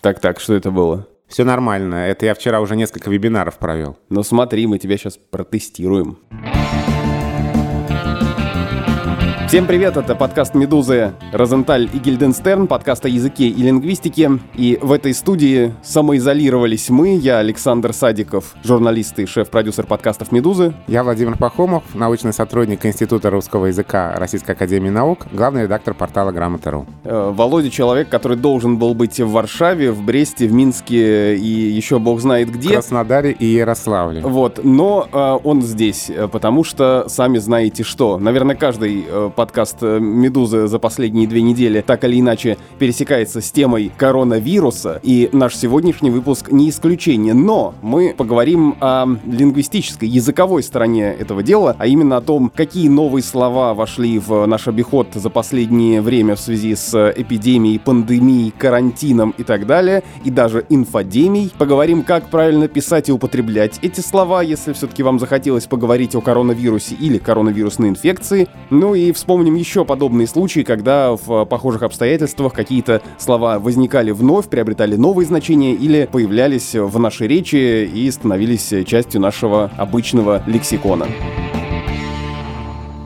Так-так, что это было? Все нормально. Это я вчера уже несколько вебинаров провел. Ну смотри, мы тебя сейчас протестируем. Всем привет, это подкаст «Медузы» Розенталь и Гильденстерн, подкаст о языке и лингвистике. И в этой студии самоизолировались мы, я Александр Садиков, журналист и шеф-продюсер подкастов «Медузы». Я Владимир Пахомов, научный сотрудник Института русского языка Российской Академии Наук, главный редактор портала «Грамота.ру». Э, Володя — человек, который должен был быть в Варшаве, в Бресте, в Минске и еще бог знает где. Краснодаре и Ярославле. Вот, но э, он здесь, э, потому что сами знаете что. Наверное, каждый подкаст э, «Медузы» за последние две недели так или иначе пересекается с темой коронавируса, и наш сегодняшний выпуск не исключение. Но мы поговорим о лингвистической, языковой стороне этого дела, а именно о том, какие новые слова вошли в наш обиход за последнее время в связи с эпидемией, пандемией, карантином и так далее, и даже инфодемией. Поговорим, как правильно писать и употреблять эти слова, если все-таки вам захотелось поговорить о коронавирусе или коронавирусной инфекции. Ну и вспомним еще подобные случаи, когда в похожих обстоятельствах какие-то слова возникали вновь, приобретали новые значения или появлялись в нашей речи и становились частью нашего обычного лексикона.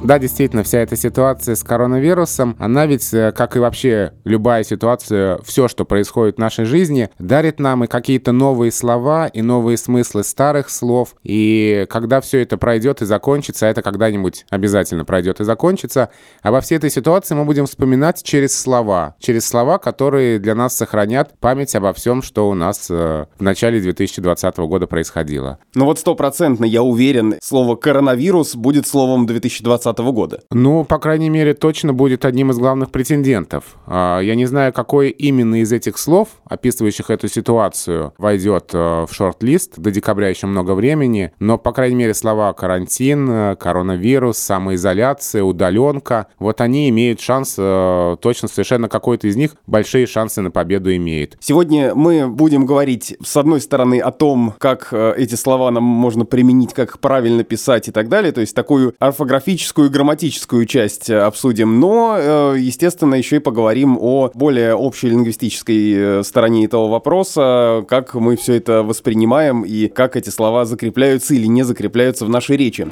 Да, действительно, вся эта ситуация с коронавирусом, она ведь, э, как и вообще любая ситуация, все, что происходит в нашей жизни, дарит нам и какие-то новые слова, и новые смыслы старых слов. И когда все это пройдет и закончится, а это когда-нибудь обязательно пройдет и закончится, обо всей этой ситуации мы будем вспоминать через слова. Через слова, которые для нас сохранят память обо всем, что у нас э, в начале 2020 года происходило. Ну вот стопроцентно, я уверен, слово «коронавирус» будет словом 2020 года. Ну, по крайней мере, точно будет одним из главных претендентов. А, я не знаю, какой именно из этих слов, описывающих эту ситуацию, войдет э, в шорт-лист. До декабря еще много времени. Но, по крайней мере, слова «карантин», э, «коронавирус», «самоизоляция», «удаленка», вот они имеют шанс, э, точно совершенно какой-то из них большие шансы на победу имеет. Сегодня мы будем говорить, с одной стороны, о том, как эти слова нам можно применить, как их правильно писать и так далее, то есть такую орфографическую и грамматическую часть э, обсудим, но, э, естественно, еще и поговорим о более общей лингвистической э, стороне этого вопроса, как мы все это воспринимаем и как эти слова закрепляются или не закрепляются в нашей речи.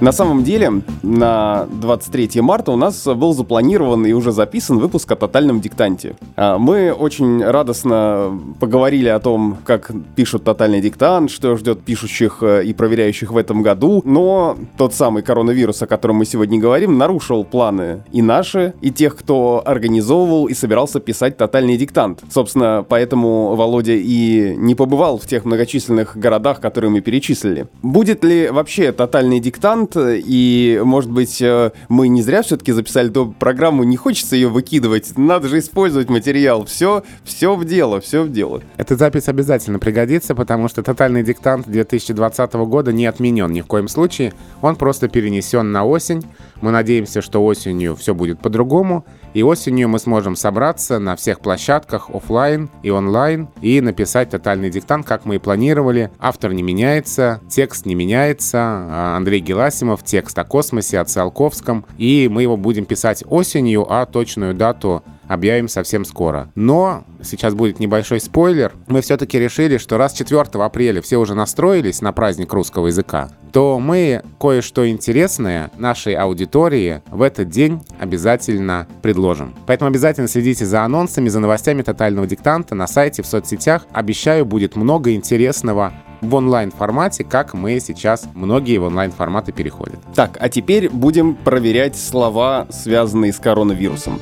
На самом деле, на 23 марта у нас был запланирован и уже записан выпуск о тотальном диктанте. А, мы очень радостно поговорили о том, как пишут тотальный диктант, что ждет пишущих э, и проверяющих в этом году, но тот самый коронавирус, о котором мы сегодня говорим, нарушил планы и наши, и тех, кто организовывал и собирался писать тотальный диктант. Собственно, поэтому Володя и не побывал в тех многочисленных городах, которые мы перечислили. Будет ли вообще тотальный диктант и, может быть, э, мы не зря все-таки записали эту программу, не хочется ее выкидывать, надо же использовать материал. Все, все в дело, все в дело. Эта запись обязательно пригодится, потому что тотальный диктант 2020 года не отменен ни в коем случае, он просто перенесен на осень. Мы надеемся, что осенью все будет по-другому, и осенью мы сможем собраться на всех площадках офлайн и онлайн и написать тотальный диктант, как мы и планировали. Автор не меняется, текст не меняется. А Андрей Геласимов, текст о космосе, о Циолковском. И мы его будем писать осенью, а точную дату объявим совсем скоро. Но сейчас будет небольшой спойлер. Мы все-таки решили, что раз 4 апреля все уже настроились на праздник русского языка, то мы кое-что интересное нашей аудитории в этот день обязательно предложим. Поэтому обязательно следите за анонсами, за новостями тотального диктанта на сайте, в соцсетях. Обещаю, будет много интересного в онлайн-формате, как мы сейчас многие в онлайн-форматы переходят. Так, а теперь будем проверять слова, связанные с коронавирусом.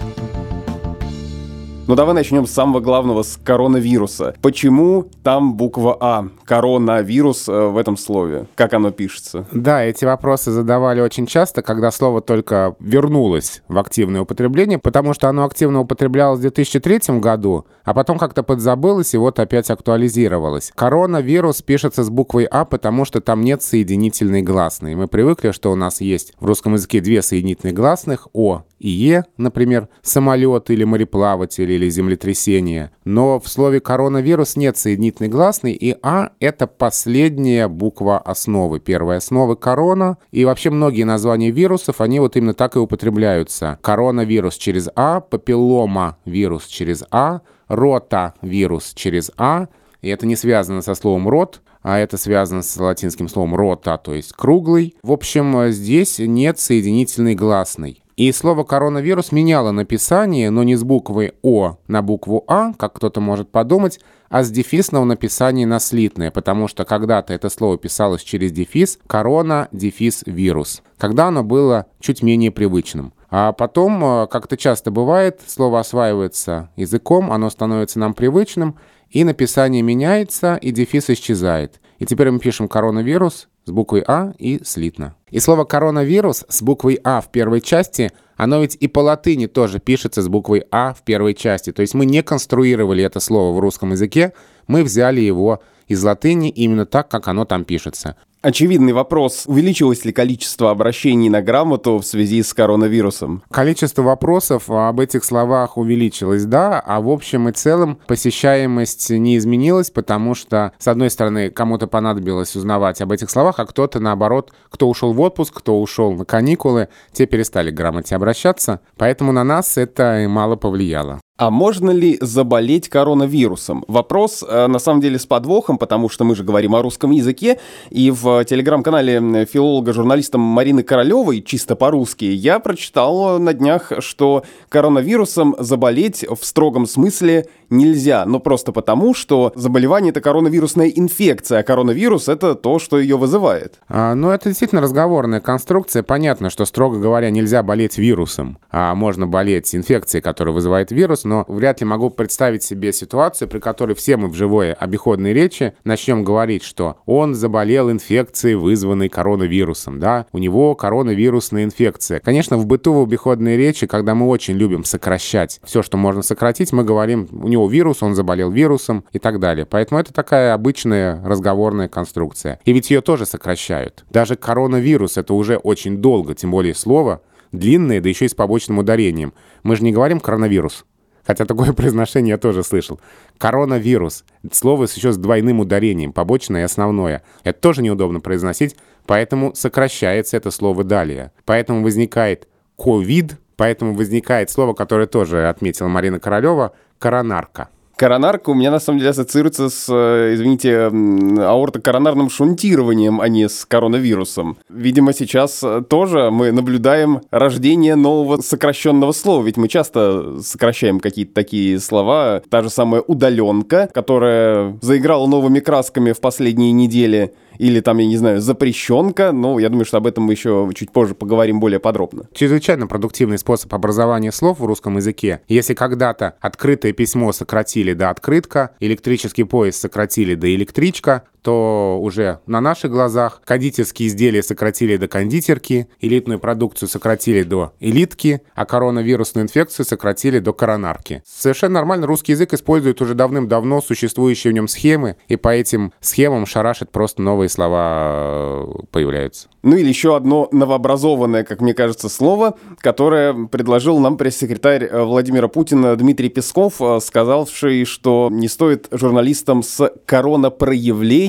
Ну давай начнем с самого главного, с коронавируса. Почему там буква А? Коронавирус э, в этом слове. Как оно пишется? Да, эти вопросы задавали очень часто, когда слово только вернулось в активное употребление, потому что оно активно употреблялось в 2003 году, а потом как-то подзабылось и вот опять актуализировалось. Коронавирус пишется с буквой А, потому что там нет соединительной гласной. Мы привыкли, что у нас есть в русском языке две соединительные гласных О и Е, например, самолет или мореплаватель или землетрясения. Но в слове коронавирус нет соединительной гласной, и А — это последняя буква основы. Первая основа — корона. И вообще многие названия вирусов, они вот именно так и употребляются. Коронавирус через А, папиллома вирус через А, рота вирус через А. И это не связано со словом рот, а это связано с латинским словом рота, то есть круглый. В общем, здесь нет соединительной гласной. И слово «коронавирус» меняло написание, но не с буквы «О» на букву «А», как кто-то может подумать, а с дефисного написания на слитное, потому что когда-то это слово писалось через дефис «корона», дефис «вирус», когда оно было чуть менее привычным. А потом, э, как это часто бывает, слово осваивается языком, оно становится нам привычным, и написание меняется, и дефис исчезает. И теперь мы пишем «коронавирус» с буквой «А» и слитно. И слово «коронавирус» с буквой «А» в первой части, оно ведь и по латыни тоже пишется с буквой «А» в первой части. То есть мы не конструировали это слово в русском языке, мы взяли его из латыни именно так, как оно там пишется. Очевидный вопрос, увеличилось ли количество обращений на грамоту в связи с коронавирусом? Количество вопросов об этих словах увеличилось, да, а в общем и целом посещаемость не изменилась, потому что, с одной стороны, кому-то понадобилось узнавать об этих словах, а кто-то, наоборот, кто ушел в отпуск, кто ушел на каникулы, те перестали к грамоте обращаться, поэтому на нас это мало повлияло. А можно ли заболеть коронавирусом? Вопрос, э, на самом деле, с подвохом, потому что мы же говорим о русском языке, и в телеграм-канале филолога-журналиста Марины Королевой, чисто по-русски, я прочитал на днях, что коронавирусом заболеть в строгом смысле нельзя, но просто потому, что заболевание — это коронавирусная инфекция, а коронавирус — это то, что ее вызывает. А, ну, это действительно разговорная конструкция. Понятно, что, строго говоря, нельзя болеть вирусом, а можно болеть инфекцией, которая вызывает вирус, но вряд ли могу представить себе ситуацию, при которой все мы в живой обиходной речи начнем говорить, что он заболел инфекцией, вызванной коронавирусом, да, у него коронавирусная инфекция. Конечно, в быту в обиходной речи, когда мы очень любим сокращать все, что можно сократить, мы говорим, у него вирус, он заболел вирусом и так далее. Поэтому это такая обычная разговорная конструкция. И ведь ее тоже сокращают. Даже коронавирус — это уже очень долго, тем более слово, длинное, да еще и с побочным ударением. Мы же не говорим коронавирус. Хотя такое произношение я тоже слышал. Коронавирус. Слово еще с двойным ударением, побочное и основное. Это тоже неудобно произносить, поэтому сокращается это слово далее. Поэтому возникает ковид, поэтому возникает слово, которое тоже отметила Марина Королева, коронарка. Коронарка у меня на самом деле ассоциируется с, э, извините, аортокоронарным шунтированием, а не с коронавирусом. Видимо, сейчас э, тоже мы наблюдаем рождение нового сокращенного слова, ведь мы часто сокращаем какие-то такие слова. Та же самая удаленка, которая заиграла новыми красками в последние недели или там, я не знаю, запрещенка. Но я думаю, что об этом мы еще чуть позже поговорим более подробно. Чрезвычайно продуктивный способ образования слов в русском языке. Если когда-то открытое письмо сократили до открытка, электрический поезд сократили до электричка, то уже на наших глазах кондитерские изделия сократили до кондитерки, элитную продукцию сократили до элитки, а коронавирусную инфекцию сократили до коронарки. Совершенно нормально русский язык использует уже давным-давно существующие в нем схемы, и по этим схемам шарашит просто новые слова э, появляются. Ну или еще одно новообразованное, как мне кажется, слово, которое предложил нам пресс-секретарь э, Владимира Путина Дмитрий Песков, э, сказавший, что не стоит журналистам с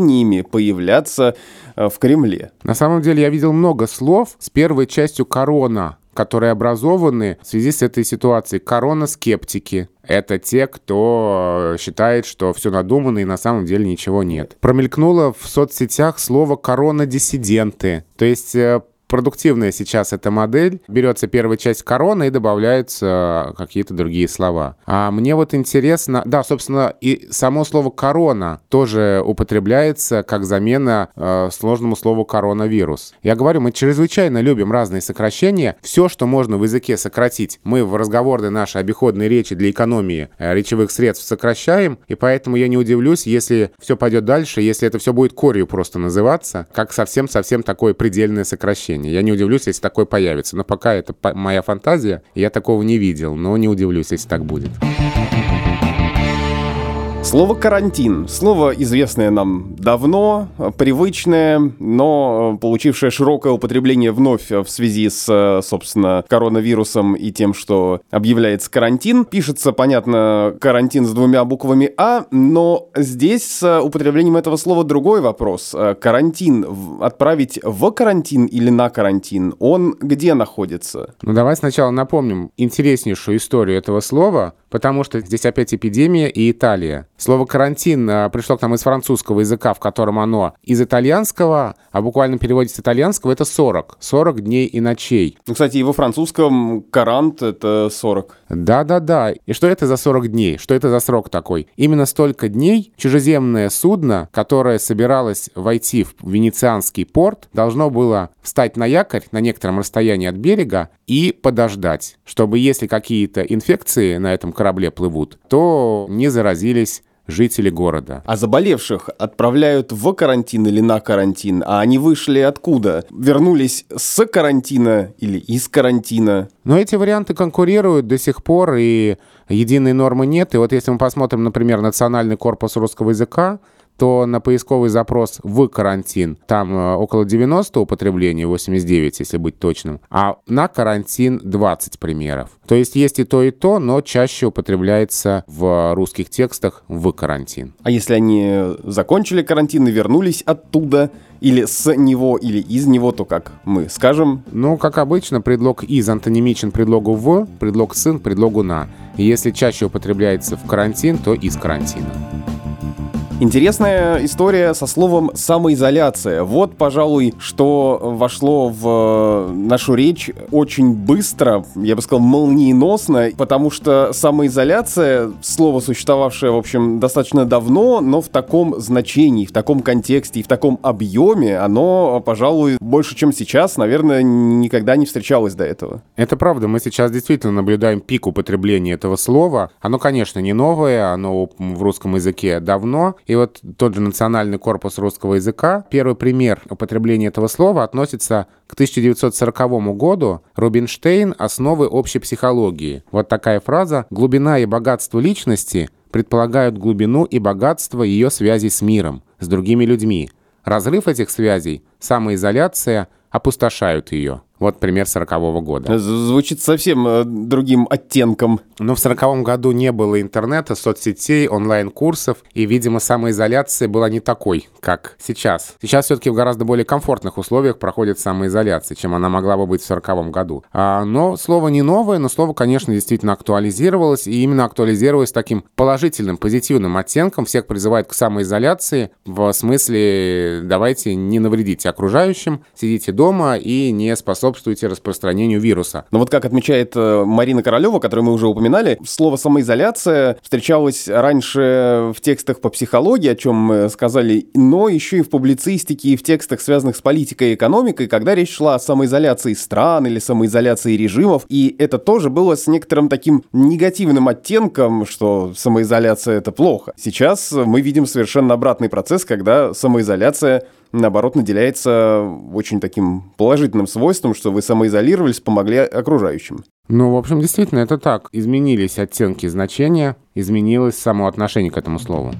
коронопроявлениями появляться э, в Кремле. На самом деле я видел много слов с первой частью «корона», которые образованы в связи с этой ситуацией. Корона-скептики. Это те, кто считает, что все надумано и на самом деле ничего нет. Промелькнуло в соцсетях слово «корона-диссиденты». То есть э, продуктивная сейчас эта модель. Берется первая часть корона и добавляются какие-то другие слова. А мне вот интересно... Да, собственно, и само слово корона тоже употребляется как замена э, сложному слову коронавирус. Я говорю, мы чрезвычайно любим разные сокращения. Все, что можно в языке сократить, мы в разговорной нашей обиходной речи для экономии э, речевых средств сокращаем. И поэтому я не удивлюсь, если все пойдет дальше, если это все будет корью просто называться, как совсем-совсем такое предельное сокращение приложение. Я не удивлюсь, если такое появится. Но пока это моя фантазия, я такого не видел, но не удивлюсь, если так будет. Слово «карантин». Слово, известное нам давно, привычное, но получившее широкое употребление вновь в связи с, собственно, коронавирусом и тем, что объявляется карантин. Пишется, понятно, карантин с двумя буквами «а», но здесь с употреблением этого слова другой вопрос. Карантин отправить в карантин или на карантин, он где находится? Ну давай сначала напомним интереснейшую историю этого слова, потому что здесь опять эпидемия и Италия. Слово «карантин» а, пришло к нам из французского языка, в котором оно из итальянского, а буквально переводе с итальянского это 40. 40 дней и ночей. Ну, кстати, и во французском «карант» — это 40. Да-да-да. И что это за 40 дней? Что это за срок такой? Именно столько дней чужеземное судно, которое собиралось войти в венецианский порт, должно было встать на якорь на некотором расстоянии от берега и подождать, чтобы если какие-то инфекции на этом корабле плывут, то не заразились жители города. А заболевших отправляют в карантин или на карантин, а они вышли откуда? Вернулись с карантина или из карантина? Но эти варианты конкурируют до сих пор, и единой нормы нет. И вот если мы посмотрим, например, Национальный корпус русского языка, то на поисковый запрос в карантин там э, около 90 употребления, 89, если быть точным, а на карантин 20 примеров. То есть есть и то, и то, но чаще употребляется в русских текстах в карантин. А если они закончили карантин и вернулись оттуда, или с него, или из него, то как мы скажем? Ну, как обычно, предлог «из» антонимичен предлогу «в», предлог «сын» предлогу «на». И если чаще употребляется в карантин, то из карантина. Интересная история со словом «самоизоляция». Вот, пожалуй, что вошло в нашу речь очень быстро, я бы сказал, молниеносно, потому что самоизоляция, слово, существовавшее, в общем, достаточно давно, но в таком значении, в таком контексте и в таком объеме, оно, пожалуй, больше, чем сейчас, наверное, никогда не встречалось до этого. Это правда. Мы сейчас действительно наблюдаем пик употребления этого слова. Оно, конечно, не новое, оно в русском языке давно, и вот тот же Национальный корпус русского языка, первый пример употребления этого слова относится к 1940 году. Рубинштейн «Основы общей психологии». Вот такая фраза «Глубина и богатство личности предполагают глубину и богатство ее связей с миром, с другими людьми. Разрыв этих связей, самоизоляция опустошают ее». Вот пример сорокового года. Звучит совсем э, другим оттенком. Но в сороковом году не было интернета, соцсетей, онлайн-курсов, и, видимо, самоизоляция была не такой, как сейчас. Сейчас все-таки в гораздо более комфортных условиях проходит самоизоляция, чем она могла бы быть в сороковом году. А, но слово не новое, но слово, конечно, действительно актуализировалось, и именно актуализировалось таким положительным, позитивным оттенком. Всех призывает к самоизоляции в смысле «давайте не навредите окружающим, сидите дома и не способствуйте способствуете распространению вируса. Но вот как отмечает э, Марина Королева, которую мы уже упоминали, слово «самоизоляция» встречалось раньше в текстах по психологии, о чем мы сказали, но еще и в публицистике и в текстах, связанных с политикой и экономикой, когда речь шла о самоизоляции стран или самоизоляции режимов, и это тоже было с некоторым таким негативным оттенком, что самоизоляция — это плохо. Сейчас мы видим совершенно обратный процесс, когда самоизоляция наоборот, наделяется очень таким положительным свойством, что вы самоизолировались, помогли окружающим. Ну, в общем, действительно, это так. Изменились оттенки значения, изменилось само отношение к этому слову.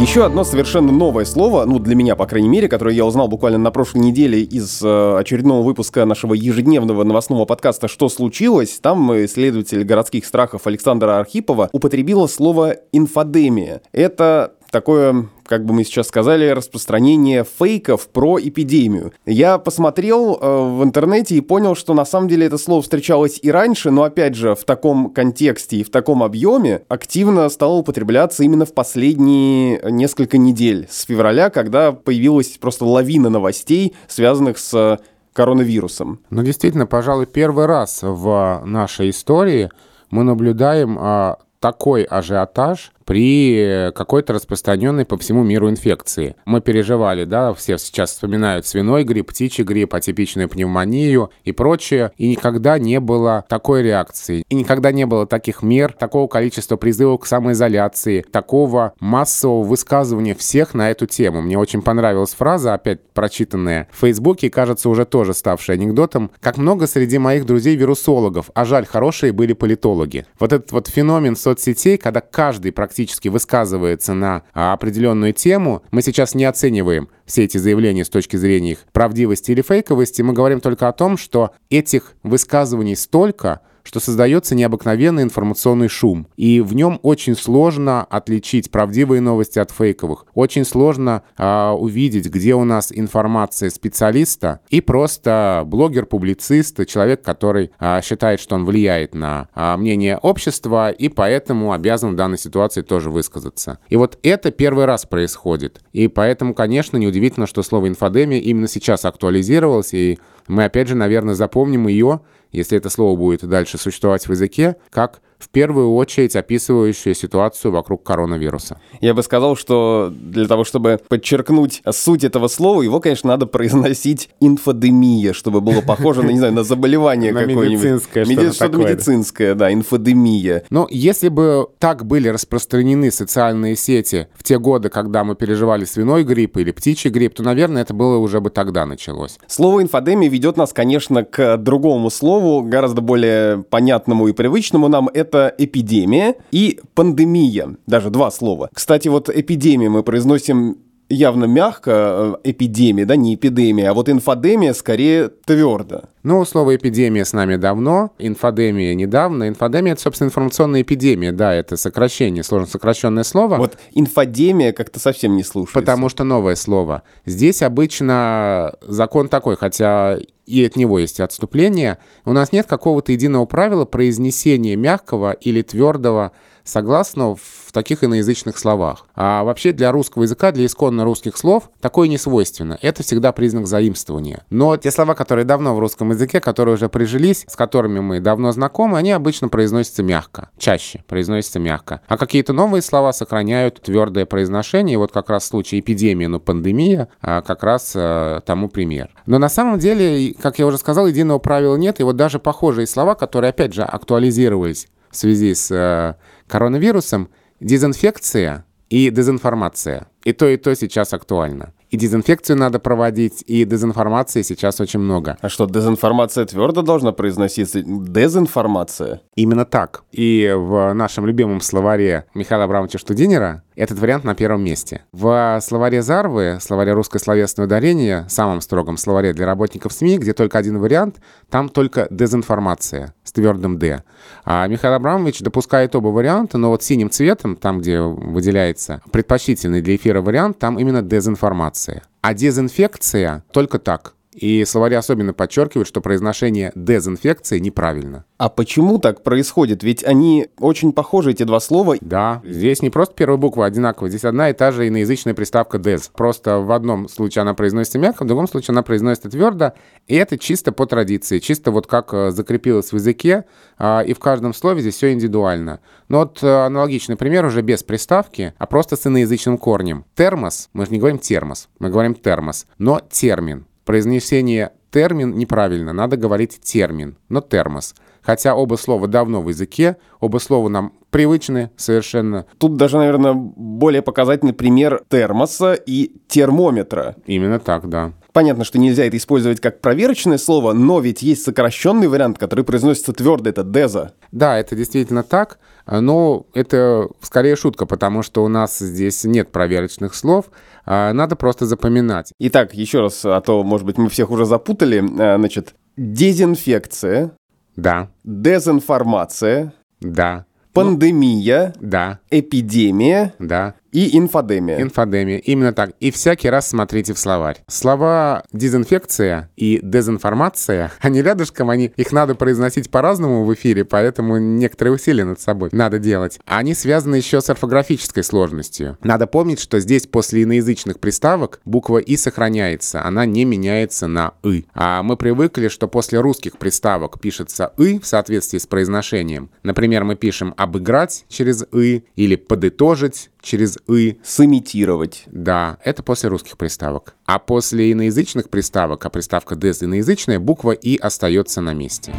Еще одно совершенно новое слово, ну для меня, по крайней мере, которое я узнал буквально на прошлой неделе из э, очередного выпуска нашего ежедневного новостного подкаста «Что случилось?». Там исследователь городских страхов Александра Архипова употребила слово «инфодемия». Это такое, как бы мы сейчас сказали, распространение фейков про эпидемию. Я посмотрел э, в интернете и понял, что на самом деле это слово встречалось и раньше, но опять же в таком контексте и в таком объеме активно стало употребляться именно в последние несколько недель с февраля, когда появилась просто лавина новостей, связанных с коронавирусом. Ну, действительно, пожалуй, первый раз в нашей истории мы наблюдаем а, такой ажиотаж при какой-то распространенной по всему миру инфекции. Мы переживали, да, все сейчас вспоминают свиной грипп, птичий грипп, атипичную пневмонию и прочее, и никогда не было такой реакции, и никогда не было таких мер, такого количества призывов к самоизоляции, такого массового высказывания всех на эту тему. Мне очень понравилась фраза, опять прочитанная в Фейсбуке, кажется, уже тоже ставшая анекдотом, как много среди моих друзей-вирусологов, а жаль, хорошие были политологи. Вот этот вот феномен соцсетей, когда каждый практически высказывается на определенную тему, мы сейчас не оцениваем все эти заявления с точки зрения их правдивости или фейковости, мы говорим только о том, что этих высказываний столько, что создается необыкновенный информационный шум. И в нем очень сложно отличить правдивые новости от фейковых. Очень сложно э, увидеть, где у нас информация специалиста и просто блогер-публицист, человек, который э, считает, что он влияет на э, мнение общества и поэтому обязан в данной ситуации тоже высказаться. И вот это первый раз происходит. И поэтому, конечно, неудивительно, что слово инфодемия именно сейчас актуализировалось, и мы опять же, наверное, запомним ее если это слово будет дальше существовать в языке, как в первую очередь описывающая ситуацию вокруг коронавируса. Я бы сказал, что для того, чтобы подчеркнуть суть этого слова, его, конечно, надо произносить инфодемия, чтобы было похоже на, не знаю, на заболевание какое-нибудь. медицинское что-то Что-то медицинское, да, инфодемия. Но если бы так были распространены социальные сети в те годы, когда мы переживали свиной грипп или птичий грипп, то, наверное, это было уже бы тогда началось. Слово инфодемия ведет нас, конечно, к другому слову, гораздо более понятному и привычному нам. Это это эпидемия и пандемия. Даже два слова. Кстати, вот эпидемию мы произносим явно мягко э, эпидемия, да, не эпидемия, а вот инфодемия скорее твердо. Ну, слово «эпидемия» с нами давно, инфодемия недавно. Инфодемия — это, собственно, информационная эпидемия, да, это сокращение, сложно сокращенное слово. Вот инфодемия как-то совсем не слушается. Потому что новое слово. Здесь обычно закон такой, хотя и от него есть отступление, у нас нет какого-то единого правила произнесения мягкого или твердого согласно в таких иноязычных словах. А вообще для русского языка, для исконно русских слов, такое не свойственно. Это всегда признак заимствования. Но те слова, которые давно в русском языке, которые уже прижились, с которыми мы давно знакомы, они обычно произносятся мягко. Чаще произносятся мягко. А какие-то новые слова сохраняют твердое произношение. И вот как раз в случае эпидемии, ну, пандемия, а как раз э, тому пример. Но на самом деле, как я уже сказал, единого правила нет. И вот даже похожие слова, которые, опять же, актуализировались в связи с э, коронавирусом, дезинфекция и дезинформация. И то, и то сейчас актуально. И дезинфекцию надо проводить, и дезинформации сейчас очень много. А что, дезинформация твердо должна произноситься? Дезинформация? Именно так. И в нашем любимом словаре Михаила Абрамовича Штудинера этот вариант на первом месте. В словаре Зарвы, словаре русское словесное ударение, самом строгом словаре для работников СМИ, где только один вариант, там только дезинформация с твердым «д». А Михаил Абрамович допускает оба варианта, но вот синим цветом, там, где выделяется предпочтительный для эфира вариант, там именно дезинформация. А дезинфекция только так. И словари особенно подчеркивают, что произношение дезинфекции неправильно. А почему так происходит? Ведь они очень похожи, эти два слова. Да, здесь не просто первая буква одинаковая, здесь одна и та же иноязычная приставка «дез». Просто в одном случае она произносится мягко, в другом случае она произносится твердо, и это чисто по традиции, чисто вот как э, закрепилось в языке, а, и в каждом слове здесь все индивидуально. Но вот э, аналогичный пример уже без приставки, а просто с иноязычным корнем. Термос, мы же не говорим термос, мы говорим термос, но термин. Произнесение термин неправильно, надо говорить термин, но термос. Хотя оба слова давно в языке, оба слова нам привычны совершенно. Тут даже, наверное, более показательный пример термоса и термометра. Именно так, да. Понятно, что нельзя это использовать как проверочное слово, но ведь есть сокращенный вариант, который произносится твердо, это деза. Да, это действительно так, но это скорее шутка, потому что у нас здесь нет проверочных слов, а надо просто запоминать. Итак, еще раз, а то, может быть, мы всех уже запутали. А, значит, дезинфекция. Да. Дезинформация. Да. Пандемия. Да. Эпидемия. Да. И инфодемия. Инфодемия, именно так. И всякий раз смотрите в словарь. Слова дезинфекция и дезинформация, они рядышком, они, их надо произносить по-разному в эфире, поэтому некоторые усилия над собой надо делать. Они связаны еще с орфографической сложностью. Надо помнить, что здесь после иноязычных приставок буква «и» сохраняется, она не меняется на «ы». А мы привыкли, что после русских приставок пишется «ы» в соответствии с произношением. Например, мы пишем «обыграть» через «ы» или «подытожить» через «ы». Сымитировать. Да, это после русских приставок. А после иноязычных приставок, а приставка «дез» иноязычная, буква «и» остается на месте.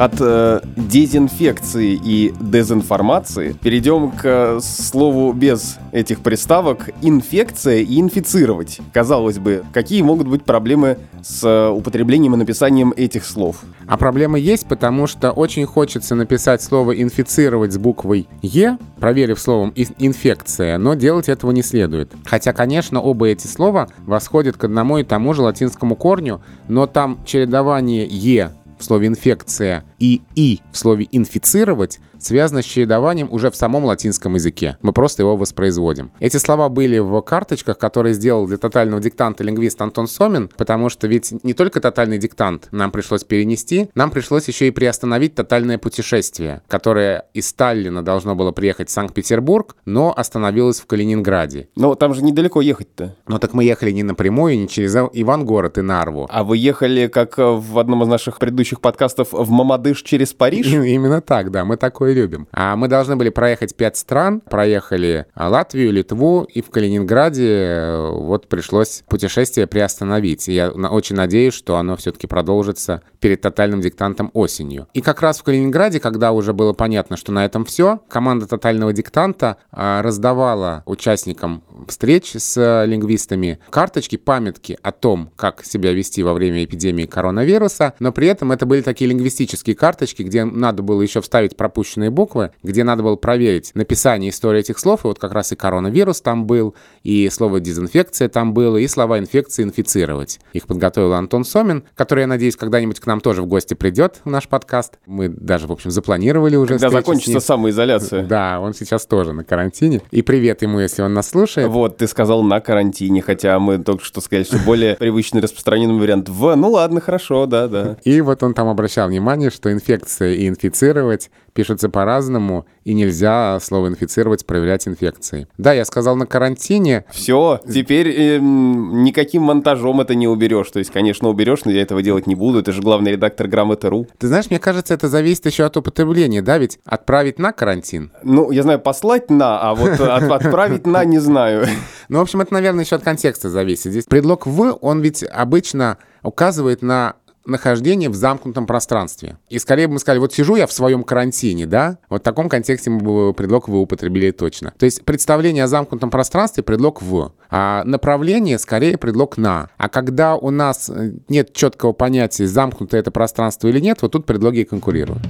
От э, дезинфекции и дезинформации перейдем к э, слову без этих приставок инфекция и инфицировать. Казалось бы, какие могут быть проблемы с э, употреблением и написанием этих слов? А проблемы есть, потому что очень хочется написать слово «инфицировать» с буквой «е», проверив словом «инфекция», но делать этого не следует. Хотя, конечно, оба эти слова восходят к одному и тому же латинскому корню, но там чередование «е» в слове «инфекция» и «и» в слове «инфицировать» связано с чередованием уже в самом латинском языке. Мы просто его воспроизводим. Эти слова были в карточках, которые сделал для тотального диктанта лингвист Антон Сомин, потому что ведь не только тотальный диктант нам пришлось перенести, нам пришлось еще и приостановить тотальное путешествие, которое из Таллина должно было приехать в Санкт-Петербург, но остановилось в Калининграде. Но там же недалеко ехать-то. Ну так мы ехали не напрямую, не через Ивангород и Нарву. А вы ехали, как в одном из наших предыдущих подкастов, в Мамадыш через Париж? Именно так, да, мы такое любим. А мы должны были проехать пять стран, проехали Латвию, Литву, и в Калининграде э, вот пришлось путешествие приостановить. И я очень надеюсь, что оно все-таки продолжится перед тотальным диктантом осенью. И как раз в Калининграде, когда уже было понятно, что на этом все, команда тотального диктанта а, раздавала участникам встреч с лингвистами карточки, памятки о том, как себя вести во время эпидемии коронавируса, но при этом это были такие лингвистические карточки, где надо было еще вставить пропущенные буквы, где надо было проверить написание истории этих слов, и вот как раз и коронавирус там был, и слово дезинфекция там было, и слова инфекции инфицировать. Их подготовил Антон Сомин, который, я надеюсь, когда-нибудь к нам тоже в гости придет в наш подкаст. Мы даже, в общем, запланировали уже Когда закончится самоизоляция. Да, он сейчас тоже на карантине. И привет ему, если он нас слушает. Вот, ты сказал на карантине, хотя мы только что сказали, что более привычный распространенный вариант в. Ну ладно, хорошо, да, да. И вот он там обращал внимание, что инфекция и инфицировать пишутся по-разному, и нельзя слово «инфицировать» проверять инфекцией. Да, я сказал на карантине. Все, теперь э, никаким монтажом это не уберешь. То есть, конечно, уберешь, но я этого делать не буду. Это же главный редактор грамоты.ру. Ты знаешь, мне кажется, это зависит еще от употребления, да, ведь отправить на карантин? Ну, я знаю, послать на, а вот отправить на не знаю. Ну, в общем, это, наверное, еще от контекста зависит. Здесь предлог «в», он ведь обычно указывает на нахождение в замкнутом пространстве. И скорее бы мы сказали, вот сижу я в своем карантине, да? Вот в таком контексте мы бы предлог «вы» употребили точно. То есть представление о замкнутом пространстве — предлог «в», а направление скорее предлог «на». А когда у нас э, нет четкого понятия, замкнутое это пространство или нет, вот тут предлоги и конкурируют.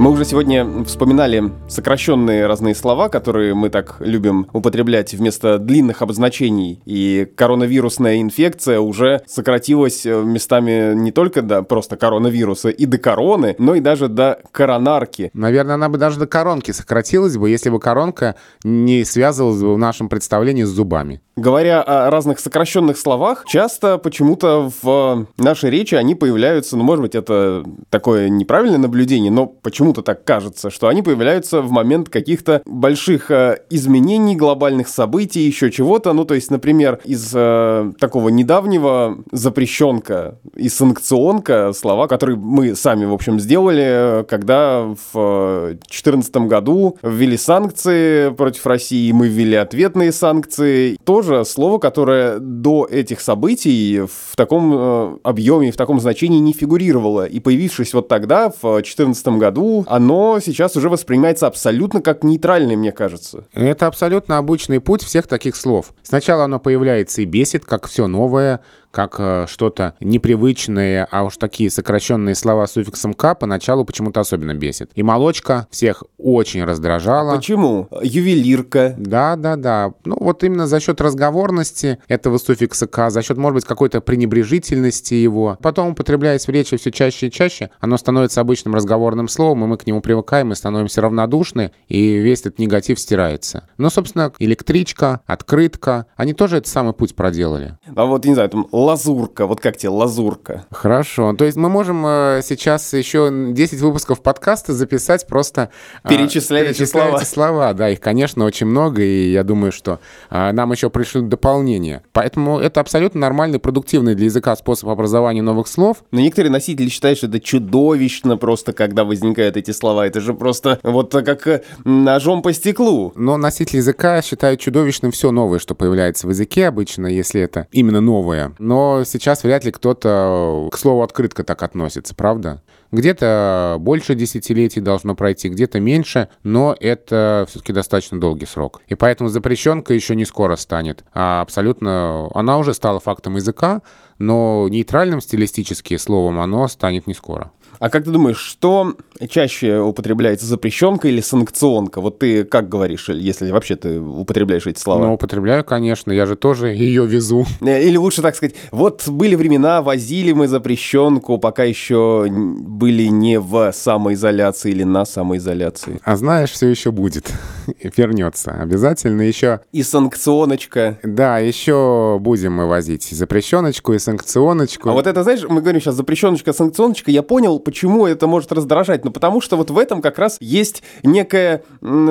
Мы уже сегодня вспоминали сокращенные разные слова, которые мы так любим употреблять вместо длинных обозначений. И коронавирусная инфекция уже сократилась э, местами не только до просто коронавируса и до короны, но и даже до коронарки. Наверное, она бы даже до коронки сократилась бы, если бы коронка не связывалась бы в нашем представлении с зубами. Говоря о разных сокращенных словах, часто почему-то в нашей речи они появляются, ну, может быть, это такое неправильное наблюдение, но почему-то так кажется, что они появляются в момент каких-то больших э, изменений, глобальных событий, еще чего-то. Ну, то есть, например, из э, такого недавнего запрещенка и санкционка слова, которые мы сами, в общем, сделали, когда в 2014 году ввели санкции против России, мы ввели ответные санкции, тоже слово, которое до этих событий в таком э, объеме, в таком значении не фигурировало. И появившись вот тогда, в 2014 году, оно сейчас уже воспринимается абсолютно как нейтральное, мне кажется. Это абсолютно обычный путь всех таких слов. Сначала оно появляется и бесит, как все новое, как э, что-то непривычное, а уж такие сокращенные слова с суффиксом «к» поначалу почему-то особенно бесит. И молочка всех очень раздражала. Почему? Ювелирка. Да, да, да. Ну вот именно за счет разговорности этого суффикса «к», за счет, может быть, какой-то пренебрежительности его. Потом, употребляясь в речи все чаще и чаще, оно становится обычным разговорным словом, и мы к нему привыкаем и становимся равнодушны, и весь этот негатив стирается. Но, собственно, электричка, открытка, они тоже этот самый путь проделали. А вот, не знаю, там лазурка, вот как тебе лазурка? Хорошо. То есть мы можем э, сейчас еще 10 выпусков подкаста записать просто... Э, перечисляя, перечисляя эти слова. Да, их, конечно, очень много, и я думаю, что э, нам еще пришлют дополнение. Поэтому это абсолютно нормальный, продуктивный для языка способ образования новых слов. Но некоторые носители считают, что это чудовищно просто, когда возникают эти слова. Это же просто вот как э, ножом по стеклу. Но носители языка считают чудовищным все новое, что появляется в языке обычно, если это именно новое. Но сейчас вряд ли кто-то к слову открытко так относится, правда? Где-то больше десятилетий должно пройти, где-то меньше, но это все-таки достаточно долгий срок. И поэтому запрещенка еще не скоро станет. А абсолютно она уже стала фактом языка, но нейтральным стилистически словом оно станет не скоро. А как ты думаешь, что чаще употребляется запрещенка или санкционка? Вот ты как говоришь, если вообще ты употребляешь эти слова? Ну, употребляю, конечно, я же тоже ее везу. Э, или лучше так сказать, вот были времена, возили мы запрещенку, пока еще были не в самоизоляции или на самоизоляции. А знаешь, все еще будет, вернется. Обязательно еще... И санкционочка. Да, еще будем мы возить запрещеночку и санкционочку. А вот это, знаешь, мы говорим сейчас запрещеночка, санкционочка, я понял, почему это может раздражать. Ну, потому что вот в этом как раз есть некое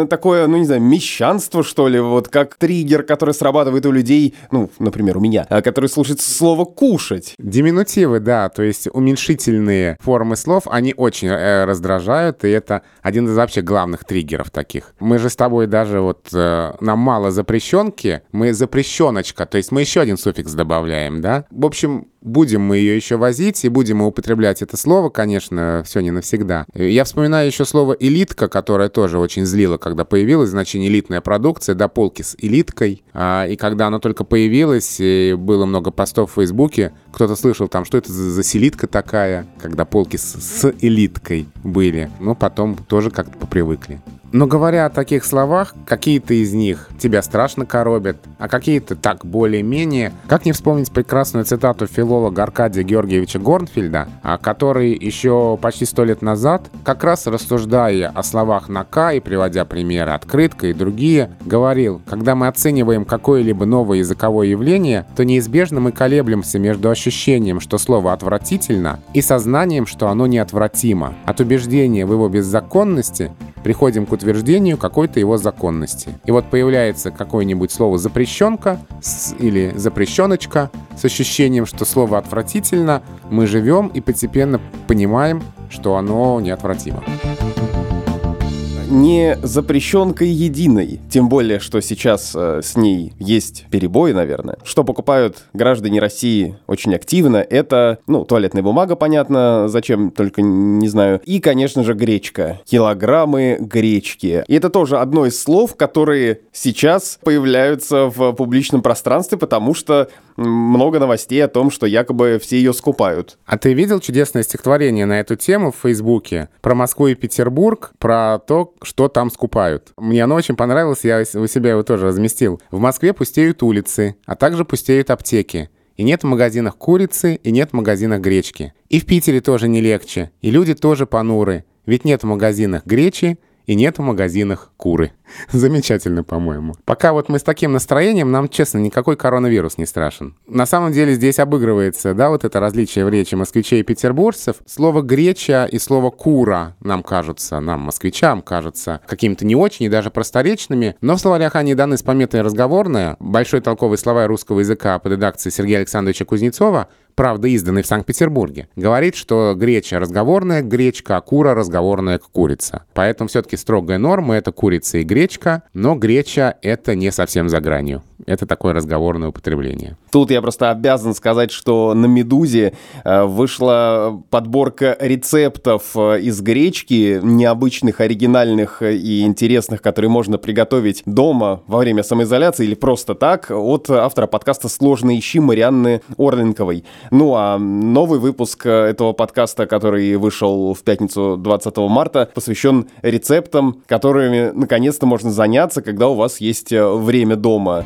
такое, ну, не знаю, мещанство, что ли, вот как триггер, который срабатывает у людей, ну, например, у меня, а, который слушает слово «кушать». Диминутивы, да, то есть уменьшительные формы слов, они очень э, раздражают, и это один из вообще главных триггеров таких. Мы же с тобой даже вот, э, нам мало запрещенки, мы запрещеночка, то есть мы еще один суффикс добавляем, да? В общем, будем мы ее еще возить, и будем мы употреблять это слово, конечно, все не навсегда. Я вспоминаю еще слово «элитка», которое тоже очень злило, когда появилось, значение «элитная продукция», до полки с элиткой. А, и когда оно только появилось, и было много постов в Фейсбуке, кто-то слышал там, что это за, селитка такая, когда полки с, с элиткой были. Но потом тоже как-то попривыкли. Но говоря о таких словах, какие-то из них тебя страшно коробят, а какие-то так более-менее. Как не вспомнить прекрасную цитату филолога Аркадия Георгиевича Горнфельда, а который еще почти сто лет назад, как раз рассуждая о словах на «к» и приводя примеры «открытка» и другие, говорил, когда мы оцениваем какое-либо новое языковое явление, то неизбежно мы колеблемся между ощущением, что слово отвратительно, и сознанием, что оно неотвратимо. От убеждения в его беззаконности приходим к утверждению какой-то его законности. И вот появляется какое-нибудь слово «запрещенка» или «запрещеночка» с ощущением, что слово «отвратительно», мы живем и постепенно понимаем, что оно неотвратимо не запрещенкой единой. Тем более, что сейчас э, с ней есть перебои, наверное. Что покупают граждане России очень активно, это, ну, туалетная бумага, понятно, зачем, только не знаю. И, конечно же, гречка. Килограммы гречки. И это тоже одно из слов, которые сейчас появляются в публичном пространстве, потому что много новостей о том, что якобы все ее скупают. А ты видел чудесное стихотворение на эту тему в Фейсбуке про Москву и Петербург, про то, что там скупают? Мне оно очень понравилось, я у себя его тоже разместил. В Москве пустеют улицы, а также пустеют аптеки. И нет в магазинах курицы, и нет в магазинах гречки. И в Питере тоже не легче, и люди тоже понуры. Ведь нет в магазинах гречи, и нет в магазинах куры. Замечательно, по-моему. Пока вот мы с таким настроением, нам, честно, никакой коронавирус не страшен. На самом деле здесь обыгрывается, да, вот это различие в речи москвичей и петербуржцев. Слово «греча» и слово «кура» нам кажутся, нам, москвичам, кажутся какими-то не очень и даже просторечными, но в словарях они даны с пометой «разговорная». Большой толковый словарь русского языка под редакцией Сергея Александровича Кузнецова правда, изданный в Санкт-Петербурге, говорит, что греча разговорная гречка, а кура разговорная курица. Поэтому все-таки строгая норма — это курица и гречка, но греча — это не совсем за гранью. Это такое разговорное употребление. Тут я просто обязан сказать, что на «Медузе» э, вышла подборка рецептов э, из гречки, необычных, оригинальных и интересных, которые можно приготовить дома во время самоизоляции или просто так, от автора подкаста «Сложные ищи» Марианны Орленковой. Ну а новый выпуск этого подкаста, который вышел в пятницу 20 марта, посвящен рецептам, которыми наконец-то можно заняться, когда у вас есть э, время дома.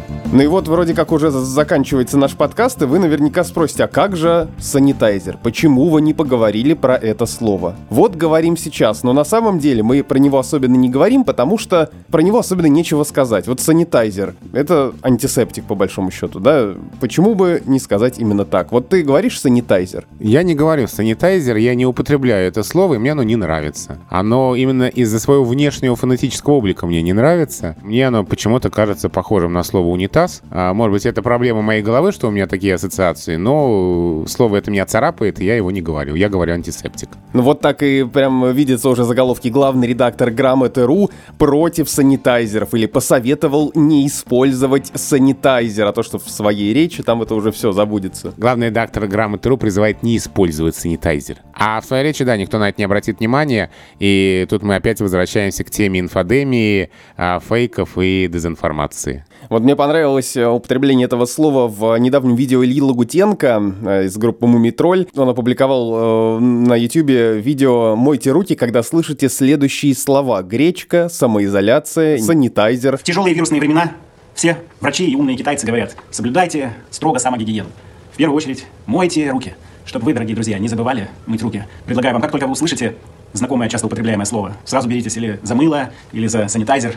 Ну и вот вроде как уже заканчивается наш подкаст, и вы наверняка спросите, а как же санитайзер? Почему вы не поговорили про это слово? Вот говорим сейчас, но на самом деле мы про него особенно не говорим, потому что про него особенно нечего сказать. Вот санитайзер — это антисептик по большому счету, да? Почему бы не сказать именно так? Вот ты говоришь санитайзер. Я не говорю санитайзер, я не употребляю это слово, и мне оно не нравится. Оно именно из-за своего внешнего фонетического облика мне не нравится. Мне оно почему-то кажется похожим на слово унитаз, унитаз. А, может быть, это проблема моей головы, что у меня такие ассоциации, но слово это меня царапает, и я его не говорю. Я говорю антисептик. Ну вот так и прям видится уже заголовки. Главный редактор Грамоты.ру против санитайзеров или посоветовал не использовать санитайзер, а то, что в своей речи там это уже все забудется. Главный редактор Грамоты.ру призывает не использовать санитайзер. А в своей речи, да, никто на это не обратит внимания, и тут мы опять возвращаемся к теме инфодемии, а, фейков и дезинформации. Вот мне понравилось э, употребление этого слова в недавнем видео Ильи Лагутенко э, из группы Мумитроль. Он опубликовал э, на YouTube видео «Мойте руки, когда слышите следующие слова. Гречка, самоизоляция, санитайзер». В тяжелые вирусные времена все врачи и умные китайцы говорят, соблюдайте строго самогигиену. В первую очередь мойте руки, чтобы вы, дорогие друзья, не забывали мыть руки. Предлагаю вам, как только вы услышите знакомое, часто употребляемое слово, сразу беритесь или за мыло, или за санитайзер.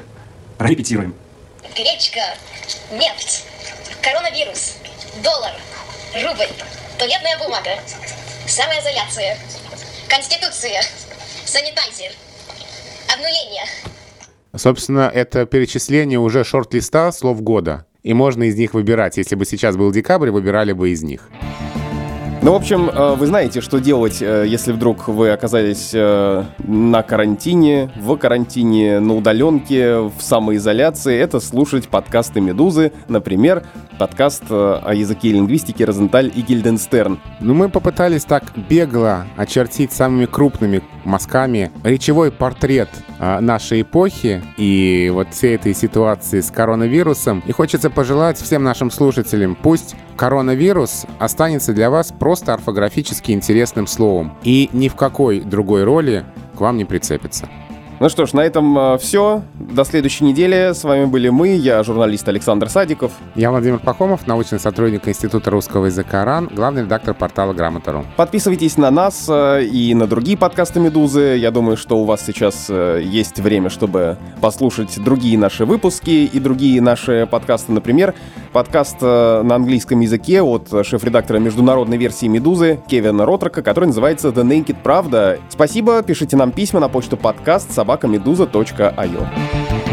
Прорепетируем гречка, нефть, коронавирус, доллар, рубль, туалетная бумага, самоизоляция, конституция, санитайзер, обнуление. Собственно, это перечисление уже шорт-листа слов года. И можно из них выбирать. Если бы сейчас был декабрь, выбирали бы из них. Ну, в общем, э, вы знаете, что делать, э, если вдруг вы оказались э, на карантине, в карантине, на удаленке, в самоизоляции. Это слушать подкасты «Медузы», например, подкаст о языке и лингвистике «Розенталь» и «Гильденстерн». Ну, мы попытались так бегло очертить самыми крупными мазками речевой портрет нашей эпохи и вот всей этой ситуации с коронавирусом. И хочется пожелать всем нашим слушателям, пусть коронавирус останется для вас просто орфографически интересным словом и ни в какой другой роли к вам не прицепится. Ну что ж, на этом э, все. До следующей недели. С вами были мы, я журналист Александр Садиков. Я Владимир Пахомов, научный сотрудник Института русского языка РАН, главный редактор портала Грамота.ру. Подписывайтесь на нас э, и на другие подкасты «Медузы». Я думаю, что у вас сейчас э, есть время, чтобы послушать другие наши выпуски и другие наши подкасты. Например, подкаст на английском языке от шеф-редактора международной версии «Медузы» Кевина Ротрака, который называется «The Naked Правда». Спасибо, пишите нам письма на почту подкаст собакамедуза.io.